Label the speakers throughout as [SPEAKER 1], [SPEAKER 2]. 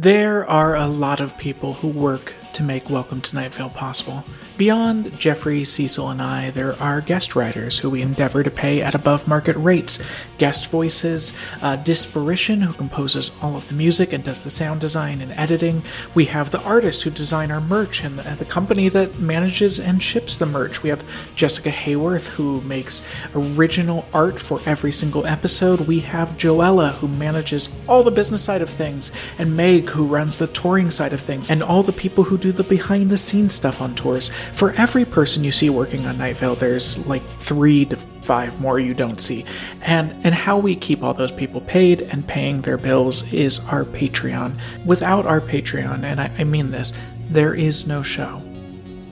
[SPEAKER 1] There are a lot of people who work to make Welcome to Night Vale possible. Beyond Jeffrey, Cecil, and I, there are guest writers who we endeavor to pay at above market rates. Guest voices, uh, Disparition, who composes all of the music and does the sound design and editing. We have the artist who design our merch and the, and the company that manages and ships the merch. We have Jessica Hayworth, who makes original art for every single episode. We have Joella, who manages all the business side of things, and Meg, who runs the touring side of things, and all the people who do the behind the scenes stuff on tours. For every person you see working on Night Vale, there's like three to five more you don't see. And and how we keep all those people paid and paying their bills is our Patreon. Without our Patreon, and I, I mean this, there is no show.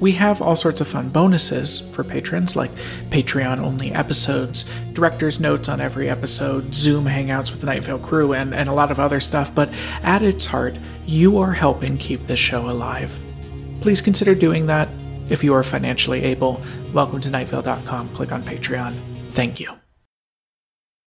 [SPEAKER 1] We have all sorts of fun bonuses for patrons, like Patreon only episodes, director's notes on every episode, Zoom hangouts with the Night Vale crew, and, and a lot of other stuff. But at its heart, you are helping keep this show alive. Please consider doing that if you are financially able. Welcome to nightvale.com. Click on Patreon. Thank you.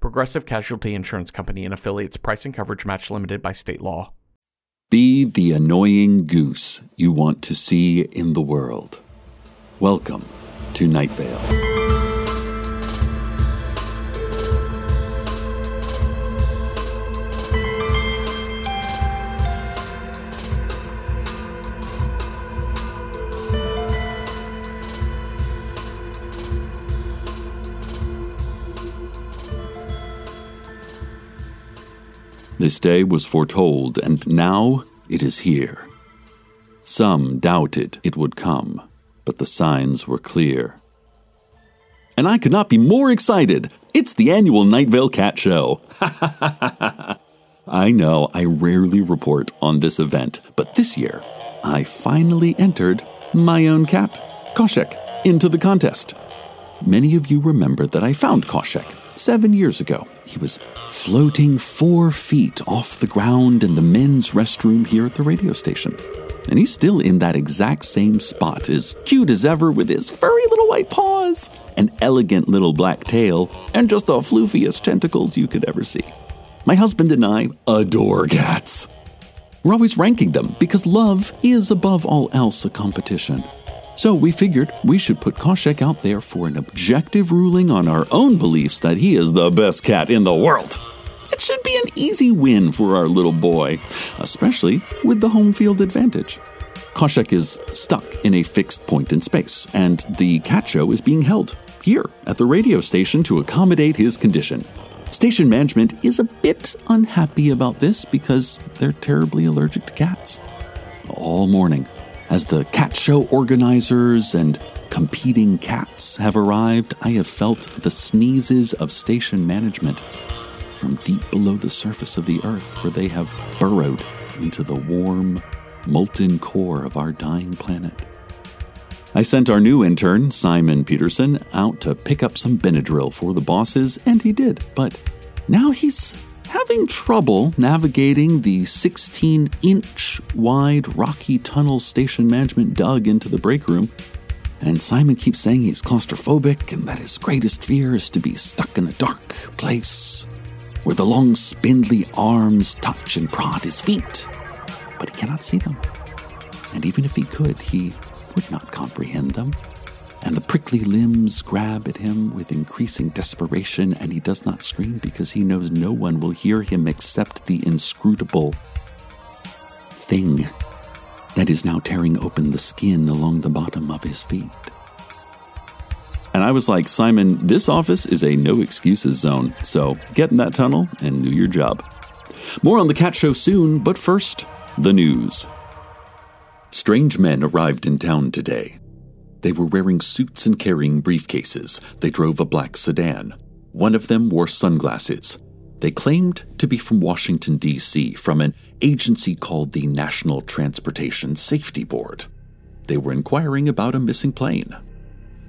[SPEAKER 2] Progressive Casualty Insurance Company and affiliates. Price and coverage match limited by state law.
[SPEAKER 3] Be the annoying goose you want to see in the world. Welcome to Night Vale. This day was foretold, and now it is here. Some doubted it would come, but the signs were clear. And I could not be more excited! It's the annual Night Vale Cat Show! I know I rarely report on this event, but this year I finally entered my own cat, Khoshekh, into the contest. Many of you remember that I found Khoshekh seven years ago. He was floating four feet off the ground in the men's restroom here at the radio station. And he's still in that exact same spot, as cute as ever with his furry little white paws, an elegant little black tail, and just the floofiest tentacles you could ever see. My husband and I adore cats. We're always ranking them because love is above all else a competition. So we figured we should put Khoshekh out there for an objective ruling on our own beliefs that he is the best cat in the world. It should be an easy win for our little boy, especially with the home field advantage. Khoshekh is stuck in a fixed point in space, and the cat show is being held here at the radio station to accommodate his condition. Station management is a bit unhappy about this because they're terribly allergic to cats. All morning, as the cat show organizers and competing cats have arrived, I have felt the sneezes of station management from deep below the surface of the earth, where they have burrowed into the warm, molten core of our dying planet. I sent our new intern, Simon Peterson, out to pick up some Benadryl for the bosses, and he did, but now he's having trouble navigating the 16 inch wide rocky tunnel station management dug into the break room. And Simon keeps saying he's claustrophobic and that his greatest fear is to be stuck in a dark place where the long spindly arms touch and prod his feet. But he cannot see them. And even if he could, he would not comprehend them and the prickly limbs grab at him with increasing desperation, and he does not scream because he knows no one will hear him except the inscrutable thing that is now tearing open the skin along the bottom of his feet. And I was like, Simon, this office is a no excuses zone, so get in that tunnel and do your job. More on the cat show soon, but first, the news. Strange men arrived in town today. They were wearing suits and carrying briefcases. They drove a black sedan. One of them wore sunglasses. They claimed to be from Washington, D.C., from an agency called the National Transportation Safety Board. They were inquiring about a missing plane.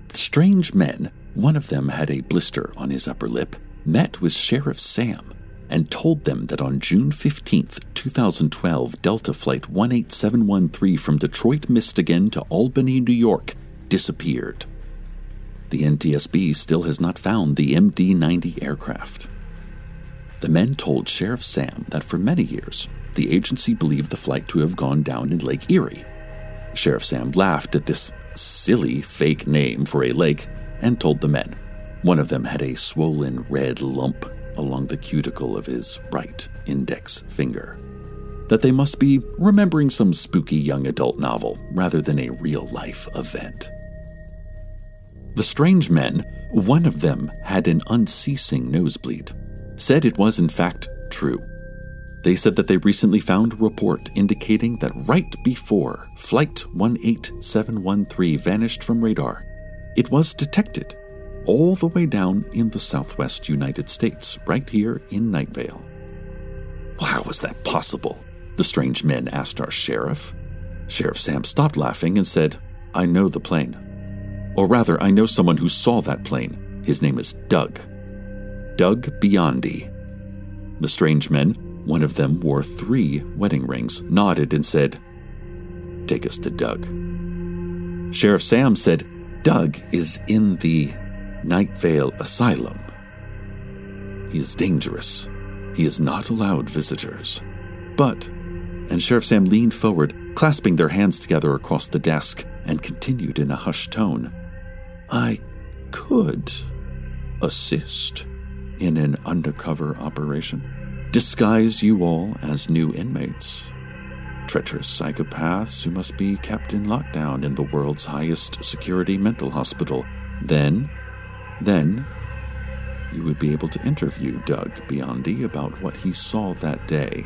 [SPEAKER 3] The strange men, one of them had a blister on his upper lip, met with Sheriff Sam and told them that on June 15, 2012, Delta Flight 18713 from Detroit, Michigan to Albany, New York disappeared. The NTSB still has not found the MD 90 aircraft. The men told Sheriff Sam that for many years, the agency believed the flight to have gone down in Lake Erie. Sheriff Sam laughed at this silly fake name for a lake and told the men. One of them had a swollen red lump along the cuticle of his right index finger. That they must be remembering some spooky young adult novel rather than a real life event. The strange men, one of them had an unceasing nosebleed, said it was in fact true. They said that they recently found a report indicating that right before Flight 18713 vanished from radar, it was detected all the way down in the southwest United States, right here in Night Vale. How was that possible? The strange men asked our sheriff. Sheriff Sam stopped laughing and said, I know the plane. Or rather, I know someone who saw that plane. His name is Doug. Doug Biondi. The strange men, one of them wore three wedding rings, nodded and said, Take us to Doug. Sheriff Sam said, Doug is in the Night Vale Asylum. He is dangerous. He is not allowed visitors. But, and Sheriff Sam leaned forward, clasping their hands together across the desk, and continued in a hushed tone I could assist in an undercover operation. Disguise you all as new inmates. Treacherous psychopaths who must be kept in lockdown in the world's highest security mental hospital. Then, then, you would be able to interview Doug Biondi about what he saw that day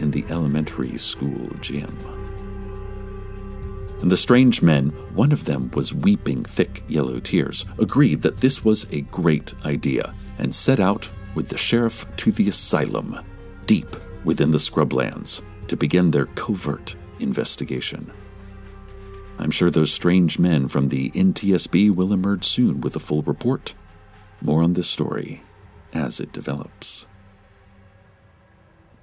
[SPEAKER 3] in the elementary school gym. And the strange men, one of them was weeping thick yellow tears, agreed that this was a great idea and set out with the sheriff to the asylum, deep within the scrublands, to begin their covert investigation. I'm sure those strange men from the NTSB will emerge soon with a full report. More on this story as it develops.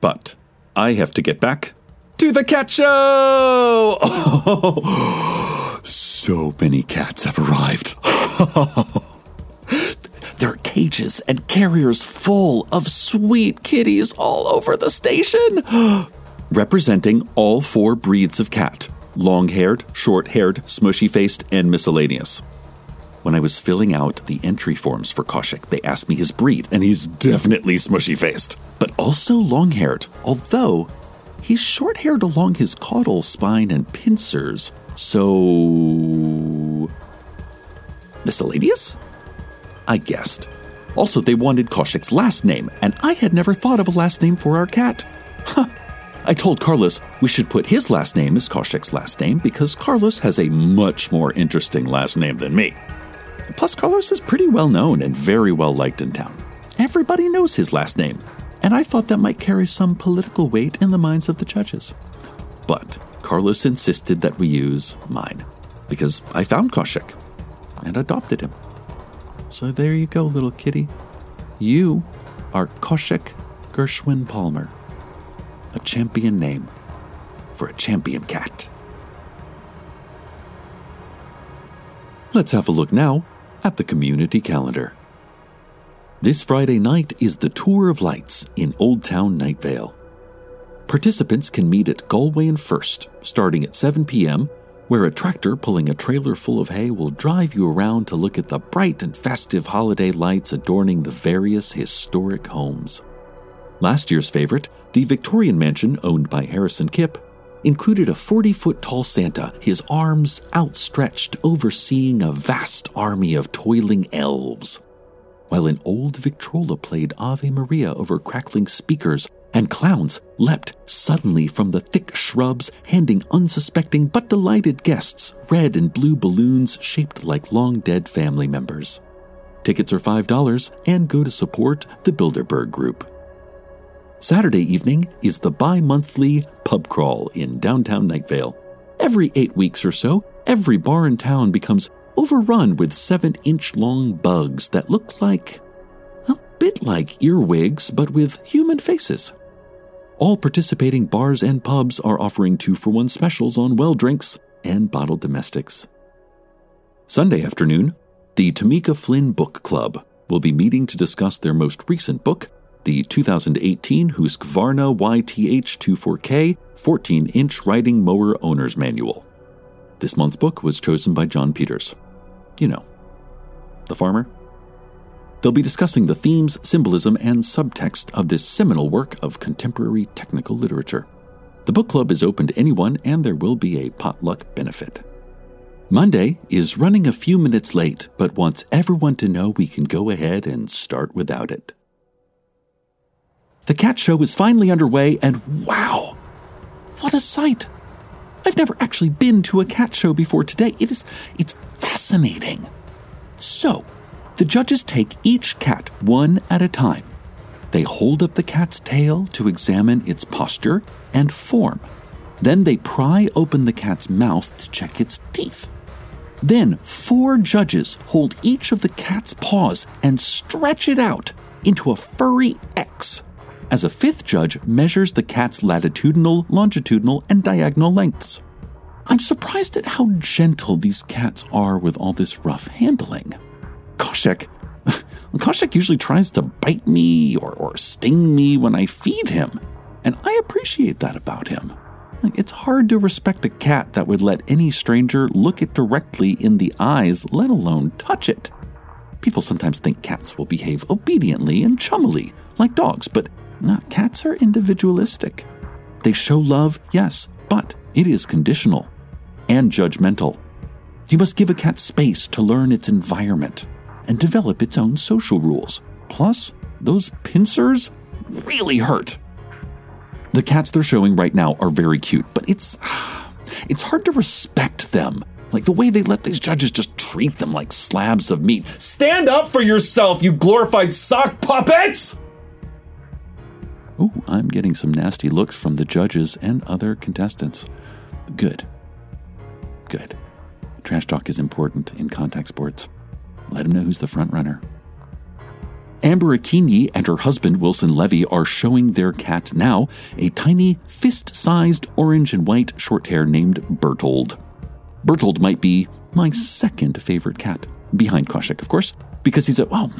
[SPEAKER 3] But I have to get back to the cat show! Oh, so many cats have arrived. there are cages and carriers full of sweet kitties all over the station, representing all four breeds of cat long haired, short haired, smushy faced, and miscellaneous. When I was filling out the entry forms for Khoshekh, they asked me his breed, and he's definitely smushy faced, but also long haired, although he's short haired along his caudal spine and pincers, so. Miscellaneous? I guessed. Also, they wanted Khoshekh's last name, and I had never thought of a last name for our cat. Huh. I told Carlos we should put his last name as Khoshekh's last name because Carlos has a much more interesting last name than me. Plus, Carlos is pretty well known and very well liked in town. Everybody knows his last name, and I thought that might carry some political weight in the minds of the judges. But Carlos insisted that we use mine because I found Khoshekh and adopted him. So there you go, little kitty. You are Khoshekh Gershwin Palmer, a champion name for a champion cat. Let's have a look now at the community calendar. This Friday night is the Tour of Lights in Old Town Night Vale. Participants can meet at Galway and First, starting at 7 p.m., where a tractor pulling a trailer full of hay will drive you around to look at the bright and festive holiday lights adorning the various historic homes. Last year's favorite, the Victorian mansion owned by Harrison Kipp, included a 40 foot tall Santa, his arms outstretched, overseeing a vast army of toiling elves. While an old Victrola played Ave Maria over crackling speakers, and clowns leapt suddenly from the thick shrubs, handing unsuspecting but delighted guests red and blue balloons shaped like long dead family members. Tickets are $5 and go to support the Bilderberg Group. Saturday evening is the bi monthly pub crawl in downtown Night Vale. Every eight weeks or so, every bar in town becomes overrun with seven inch long bugs that look like, a bit like earwigs, but with human faces. All participating bars and pubs are offering two for one specials on well drinks and bottled domestics. Sunday afternoon, the Tamika Flynn Book Club will be meeting to discuss their most recent book, the 2018 Husqvarna YTH24K 14 inch riding mower owner's manual. This month's book was chosen by John Peters. You know, the farmer. They'll be discussing the themes, symbolism, and subtext of this seminal work of contemporary technical literature. The book club is open to anyone, and there will be a potluck benefit. Monday is running a few minutes late, but wants everyone to know we can go ahead and start without it. The cat show is finally underway, and wow, what a sight! I've never actually been to a cat show before today. It is it's fascinating. So, the judges take each cat one at a time. They hold up the cat's tail to examine its posture and form. Then they pry open the cat's mouth to check its teeth. Then, four judges hold each of the cat's paws and stretch it out into a furry X as a fifth judge measures the cat's latitudinal, longitudinal, and diagonal lengths. I'm surprised at how gentle these cats are with all this rough handling. Khoshekh, Khoshekh usually tries to bite me or, or sting me when I feed him, and I appreciate that about him. It's hard to respect a cat that would let any stranger look it directly in the eyes, let alone touch it. People sometimes think cats will behave obediently and chummily, like dogs, but cats are individualistic. They show love, yes, but it is conditional and judgmental. You must give a cat space to learn its environment and develop its own social rules. Plus, those pincers really hurt. The cats they're showing right now are very cute, but it's it's hard to respect them. Like the way they let these judges just treat them like slabs of meat. Stand up for yourself, you glorified sock puppets! Ooh, I'm getting some nasty looks from the judges and other contestants. Good. Good. Trash talk is important in contact sports. Let him know who's the front runner. Amber Akinyi and her husband Wilson Levy are showing their cat now, a tiny, fist sized orange and white short hair named Bertold. Bertold might be my second favorite cat, behind Khoshekh, of course, because he's a, well,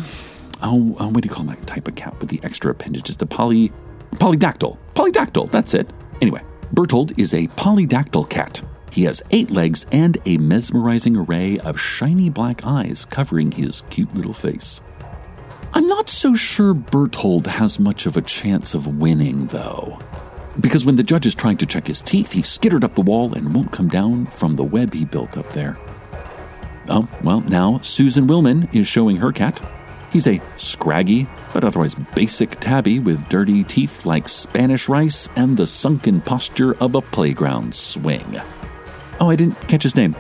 [SPEAKER 3] oh, oh, what do you call that type of cat with the extra appendages? The poly, Polydactyl. Polydactyl, that's it. Anyway, Bertold is a polydactyl cat. He has eight legs and a mesmerizing array of shiny black eyes covering his cute little face. I'm not so sure Bertold has much of a chance of winning, though. Because when the judge is trying to check his teeth, he skittered up the wall and won't come down from the web he built up there. Oh, well, now Susan Willman is showing her cat. He's a scraggy, but otherwise basic tabby with dirty teeth like Spanish rice and the sunken posture of a playground swing. Oh, I didn't catch his name,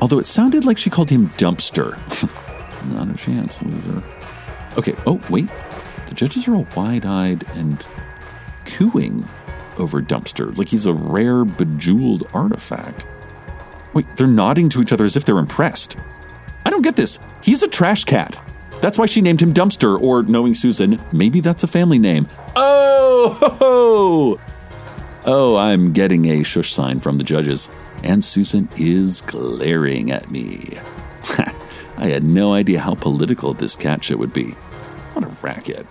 [SPEAKER 3] although it sounded like she called him Dumpster. Not a chance, loser. Okay, oh, wait. The judges are all wide eyed and cooing over Dumpster, like he's a rare, bejeweled artifact. Wait, they're nodding to each other as if they're impressed. I don't get this. He's a trash cat. That's why she named him Dumpster, or knowing Susan, maybe that's a family name. Oh, ho, ho. Oh, I'm getting a shush sign from the judges, and Susan is glaring at me. I had no idea how political this cat show would be. What a racket.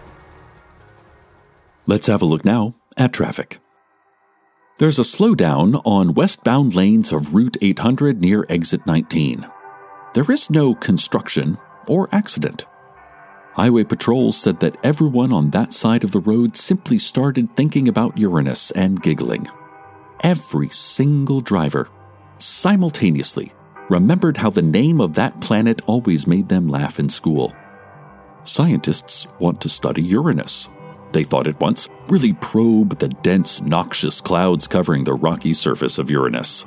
[SPEAKER 3] Let's have a look now at traffic. There's a slowdown on westbound lanes of Route 800 near exit 19. There is no construction or accident. Highway patrols said that everyone on that side of the road simply started thinking about Uranus and giggling. Every single driver, simultaneously, remembered how the name of that planet always made them laugh in school. Scientists want to study Uranus. They thought at once, really probe the dense, noxious clouds covering the rocky surface of Uranus.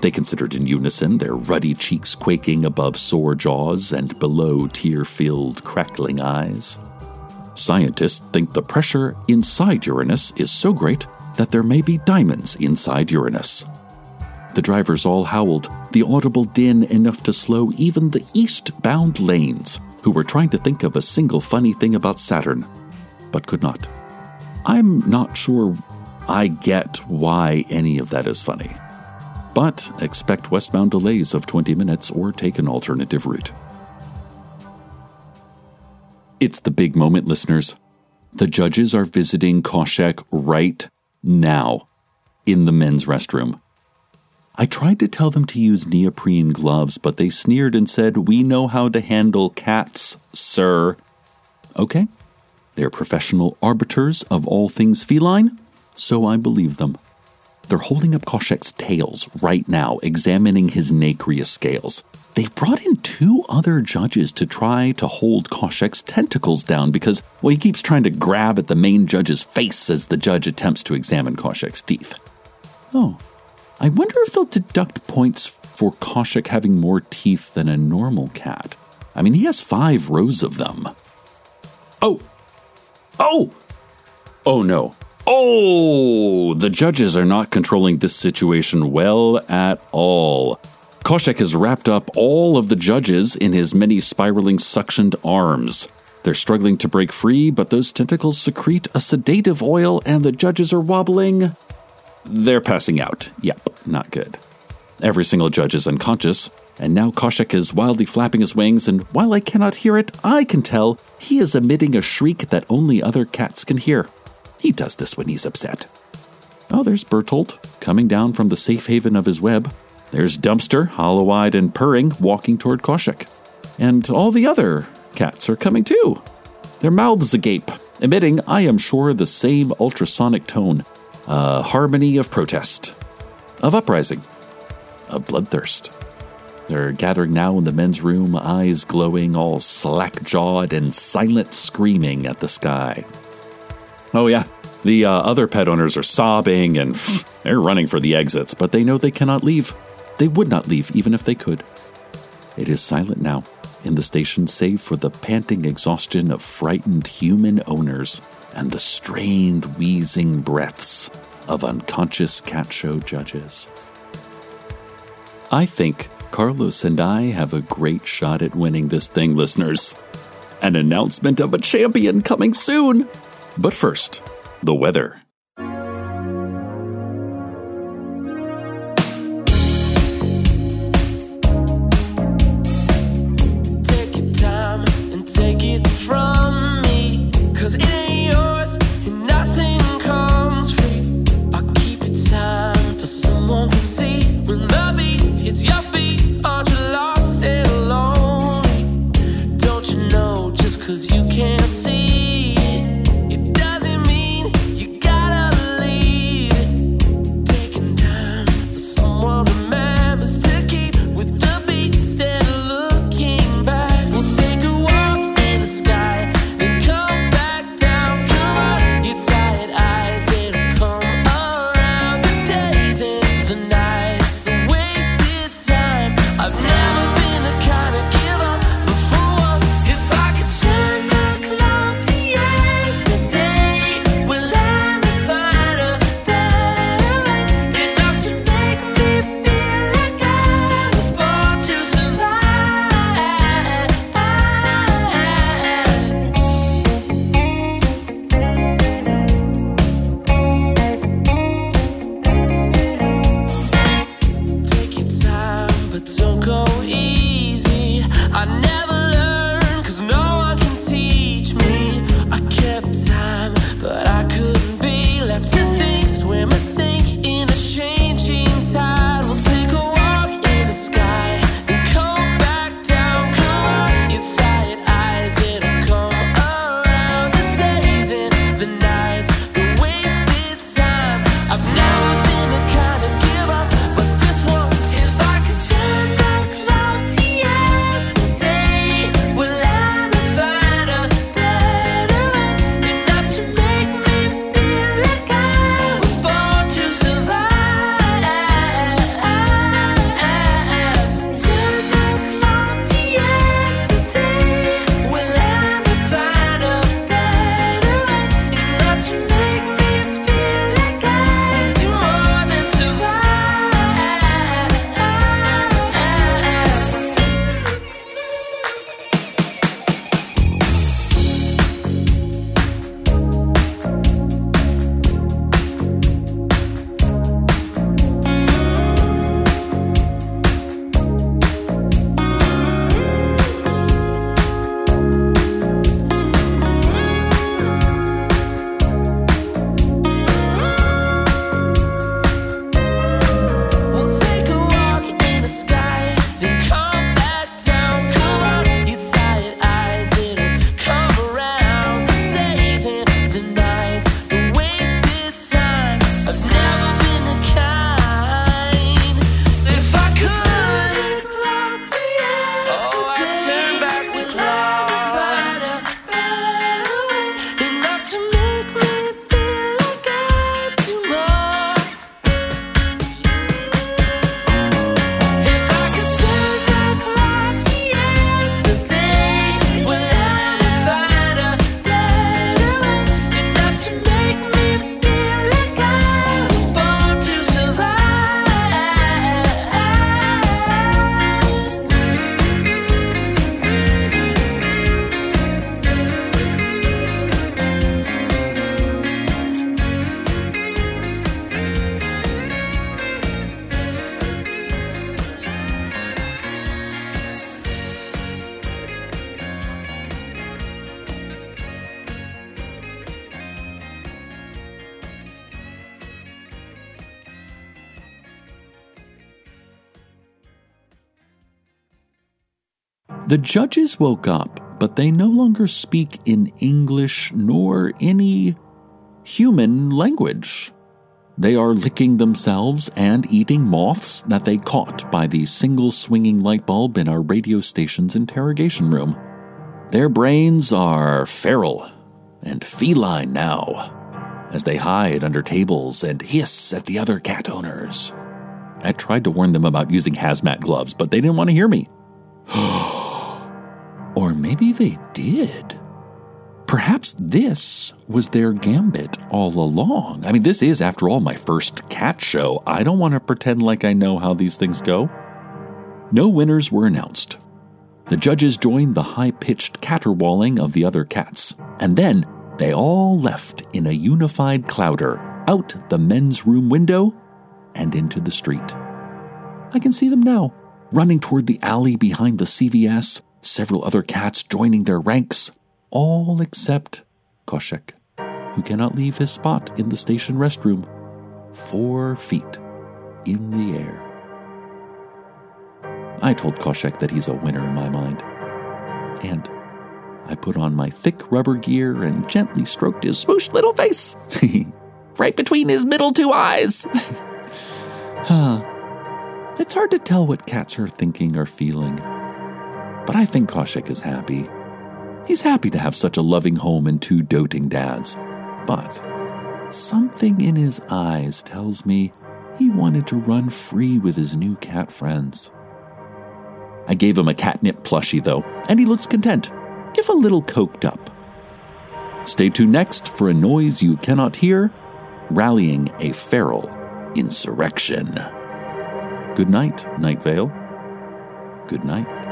[SPEAKER 3] They considered in unison, their ruddy cheeks quaking above sore jaws and below tear filled, crackling eyes. Scientists think the pressure inside Uranus is so great that there may be diamonds inside Uranus. The drivers all howled, the audible din enough to slow even the eastbound lanes, who were trying to think of a single funny thing about Saturn, but could not. I'm not sure I get why any of that is funny, but expect westbound delays of 20 minutes or take an alternative route. It's the big moment, listeners. The judges are visiting Khoshekh right now in the men's restroom. I tried to tell them to use neoprene gloves, but they sneered and said, We know how to handle cats, sir. Okay, they're professional arbiters of all things feline, so I believe them. They're holding up Khoshekh's tails right now, examining his nacreous scales. They've brought in two other judges to try to hold Khoshekh's tentacles down because, well, he keeps trying to grab at the main judge's face as the judge attempts to examine Khoshekh's teeth. Oh, I wonder if they'll deduct points for Khoshekh having more teeth than a normal cat. I mean, he has five rows of them. Oh! Oh! Oh no. Oh! The judges are not controlling this situation well at all. Khoshekh has wrapped up all of the judges in his many spiraling suctioned arms. They're struggling to break free, but those tentacles secrete a sedative oil and the judges are wobbling. They're passing out. Yep, not good. Every single judge is unconscious, and now Khoshekh is wildly flapping his wings, and while I cannot hear it, I can tell he is emitting a shriek that only other cats can hear. He does this when he's upset. Oh, there's Bertolt, coming down from the safe haven of his web. There's Dumpster, hollow eyed and purring, walking toward Khoshekh. And all the other cats are coming too. Their mouths agape, emitting, I am sure, the same ultrasonic tone a harmony of protest, of uprising, of bloodthirst. They're gathering now in the men's room, eyes glowing, all slack jawed and silent screaming at the sky. Oh, yeah, the uh, other pet owners are sobbing and they're running for the exits, but they know they cannot leave. They would not leave even if they could. It is silent now in the station, save for the panting exhaustion of frightened human owners and the strained, wheezing breaths of unconscious cat show judges. I think Carlos and I have a great shot at winning this thing, listeners. An announcement of a champion coming soon! But first, the weather. The judges woke up, but they no longer speak in English nor any human language. They are licking themselves and eating moths that they caught by the single swinging light bulb in our radio station's interrogation room. Their brains are feral and feline now, as they hide under tables and hiss at the other cat owners. I tried to warn them about using hazmat gloves, but they didn't want to hear me. or maybe they did. Perhaps this was their gambit all along. I mean, this is, after all, my first cat show. I don't want to pretend like I know how these things go. No winners were announced. The judges joined the high pitched caterwauling of the other cats, and then they all left in a unified clouder out the men's room window and into the street. I can see them now, running toward the alley behind the CVS, several other cats joining their ranks, all except Khoshekh, who cannot leave his spot in the station restroom, four feet in the air. I told Khoshekh that he's a winner in my mind. And I put on my thick rubber gear and gently stroked his smooshed little face, right between his middle two eyes. huh. It's hard to tell what cats are thinking or feeling. But I think Khoshekh is happy. He's happy to have such a loving home and two doting dads. But something in his eyes tells me he wanted to run free with his new cat friends. I gave him a catnip plushie, though, and he looks content, if a little coked up. Stay tuned next for a noise you cannot hear rallying a feral insurrection. Good night, Night Vale. Good night.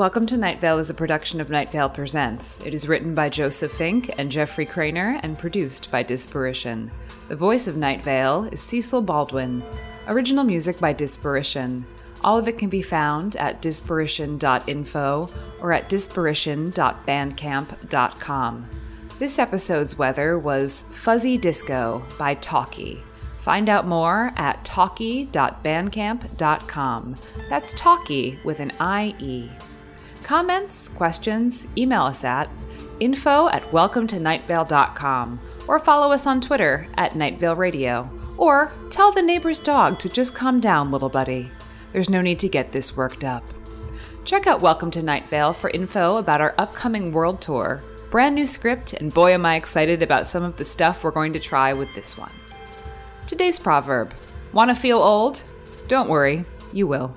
[SPEAKER 4] Welcome to Night Vale is a production of Night Vale Presents. It is written by Joseph Fink and Jeffrey Cranor and produced by Disparition. The voice of Night Vale is Cecil Baldwin. Original music by Disparition. All of it can be found at disparition.info or at disparition.bandcamp.com. This episode's weather was Fuzzy Disco by Talkie. Find out more at talkie.bandcamp.com. That's Talkie with an IE. Comments, questions, email us at info at welcometonightVale.com or follow us on Twitter at Nightvale Radio. Or tell the neighbor's dog to just calm down, little buddy. There's no need to get this worked up. Check out Welcome to Night Vale for info about our upcoming world tour. Brand new script, and boy am I excited about some of the stuff we're going to try with this one. Today's proverb Want to feel old? Don't worry, you will.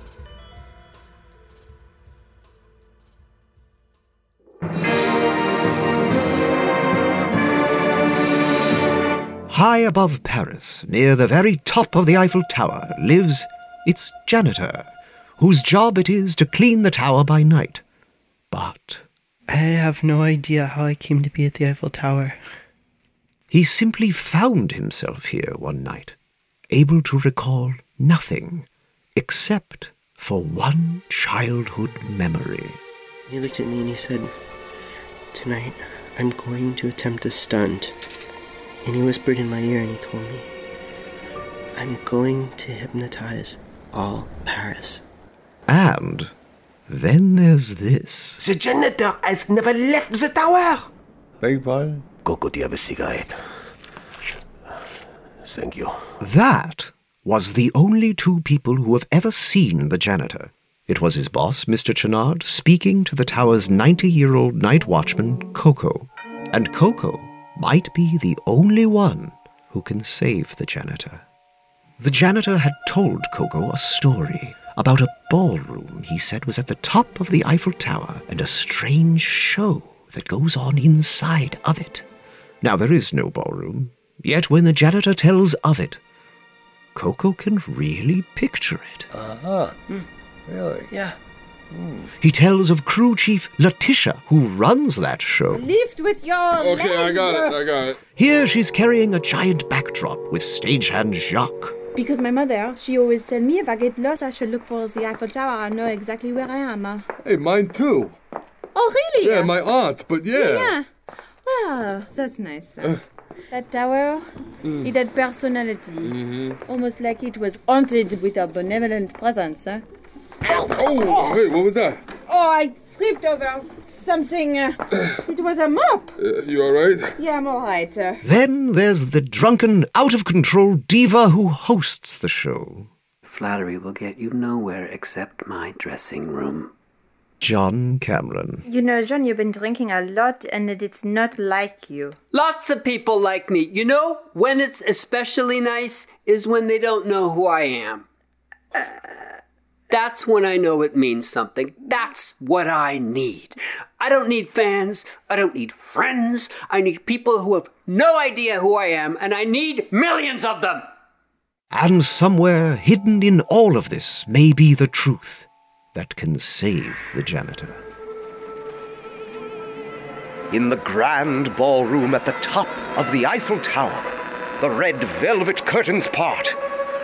[SPEAKER 5] High above Paris, near the very top of the Eiffel Tower, lives its janitor, whose job it is to clean the tower by night. But
[SPEAKER 6] I have no idea how I came to be at the Eiffel Tower.
[SPEAKER 5] he simply found himself here one night, able to recall nothing except for one childhood memory.
[SPEAKER 6] He looked at me and he said, Tonight, I'm going to attempt a stunt. And he whispered in my ear and he told me, I'm going to hypnotize all Paris.
[SPEAKER 5] And then there's this.
[SPEAKER 7] The janitor has never left the tower.
[SPEAKER 8] Beg pardon?
[SPEAKER 7] Coco, do you have a cigarette? Thank you.
[SPEAKER 5] That was the only two people who have ever seen the janitor. It was his boss, Mr. Chenard, speaking to the tower's 90 year old night watchman, Coco. And Coco might be the only one who can save the janitor. The janitor had told Coco a story about a ballroom he said was at the top of the Eiffel Tower and a strange show that goes on inside of it. Now, there is no ballroom, yet when the janitor tells of it, Coco can really picture it.
[SPEAKER 8] Uh huh. Really?
[SPEAKER 6] Yeah.
[SPEAKER 5] He tells of crew chief Letitia, who runs that show.
[SPEAKER 9] Lift with your
[SPEAKER 10] Okay, I got it. I got it.
[SPEAKER 5] Here she's carrying a giant backdrop with stagehand Jacques.
[SPEAKER 9] Because my mother, she always tell me if I get lost, I should look for the Eiffel Tower. I know exactly where I am. uh.
[SPEAKER 10] Hey, mine too.
[SPEAKER 9] Oh, really?
[SPEAKER 10] Yeah, my aunt, but yeah.
[SPEAKER 9] Yeah. Wow, that's nice. huh? that tower,
[SPEAKER 10] Mm.
[SPEAKER 9] it had personality.
[SPEAKER 10] Mm-hmm.
[SPEAKER 9] Almost like it was haunted with a benevolent presence. Huh?
[SPEAKER 10] Oh, hey, what was that?
[SPEAKER 9] Oh, I tripped over something. Uh, it was a mop.
[SPEAKER 10] Uh, you alright?
[SPEAKER 9] Yeah, I'm alright. Uh,
[SPEAKER 5] Then there's the drunken, out of control diva who hosts the show,
[SPEAKER 11] Flattery will get you nowhere except my dressing room.
[SPEAKER 5] John Cameron.
[SPEAKER 12] You know, John, you've been drinking a lot and it's not like you.
[SPEAKER 11] Lots of people like me. You know, when it's especially nice is when they don't know who I am. That's when I know it means something. That's what I need. I don't need fans. I don't need friends. I need people who have no idea who I am, and I need millions of them.
[SPEAKER 5] And somewhere hidden in all of this may be the truth that can save the janitor. In the grand ballroom at the top of the Eiffel Tower, the red velvet curtains part,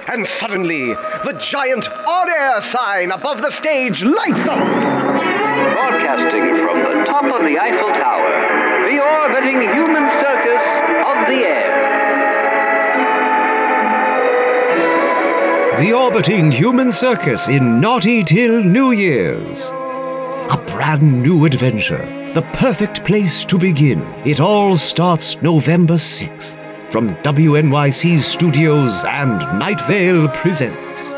[SPEAKER 5] and suddenly the giant on air sign above the stage lights up.
[SPEAKER 13] Broadcasting from the top of the Eiffel Tower, the orbiting human circus of the air.
[SPEAKER 5] The orbiting human circus in Naughty Till New Year's. A brand new adventure, the perfect place to begin. It all starts November 6th from WNYC Studios and Night Vale presents.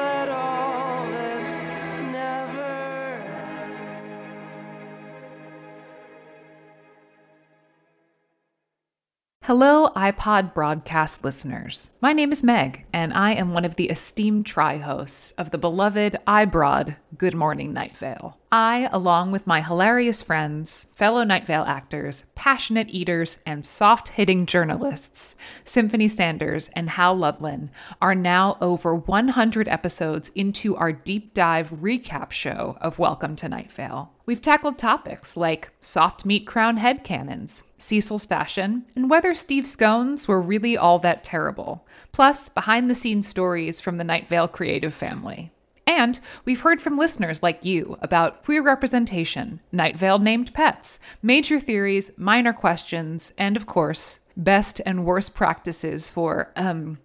[SPEAKER 14] Hello, iPod broadcast listeners. My name is Meg, and I am one of the esteemed tri hosts of the beloved iBroad Good Morning Night Vale. I, along with my hilarious friends, fellow Night Vale actors, passionate eaters, and soft hitting journalists, Symphony Sanders and Hal Lublin, are now over 100 episodes into our deep dive recap show of Welcome to Night Vale. We've tackled topics like soft meat crown head cannons, Cecil's fashion, and whether Steve scones were really all that terrible, plus behind the scenes stories from the Night Vale creative family. And we've heard from listeners like you about queer representation, Night Vale named pets, major theories, minor questions, and of course, best and worst practices for, um,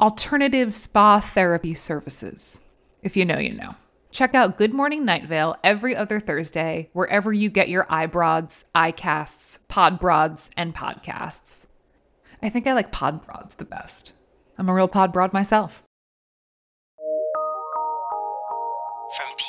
[SPEAKER 14] alternative spa therapy services. If you know, you know. Check out Good Morning Night Vale every other Thursday, wherever you get your eyebrows, iCasts, podbrods, and podcasts. I think I like podbrods the best. I'm a real podbrod myself. From P-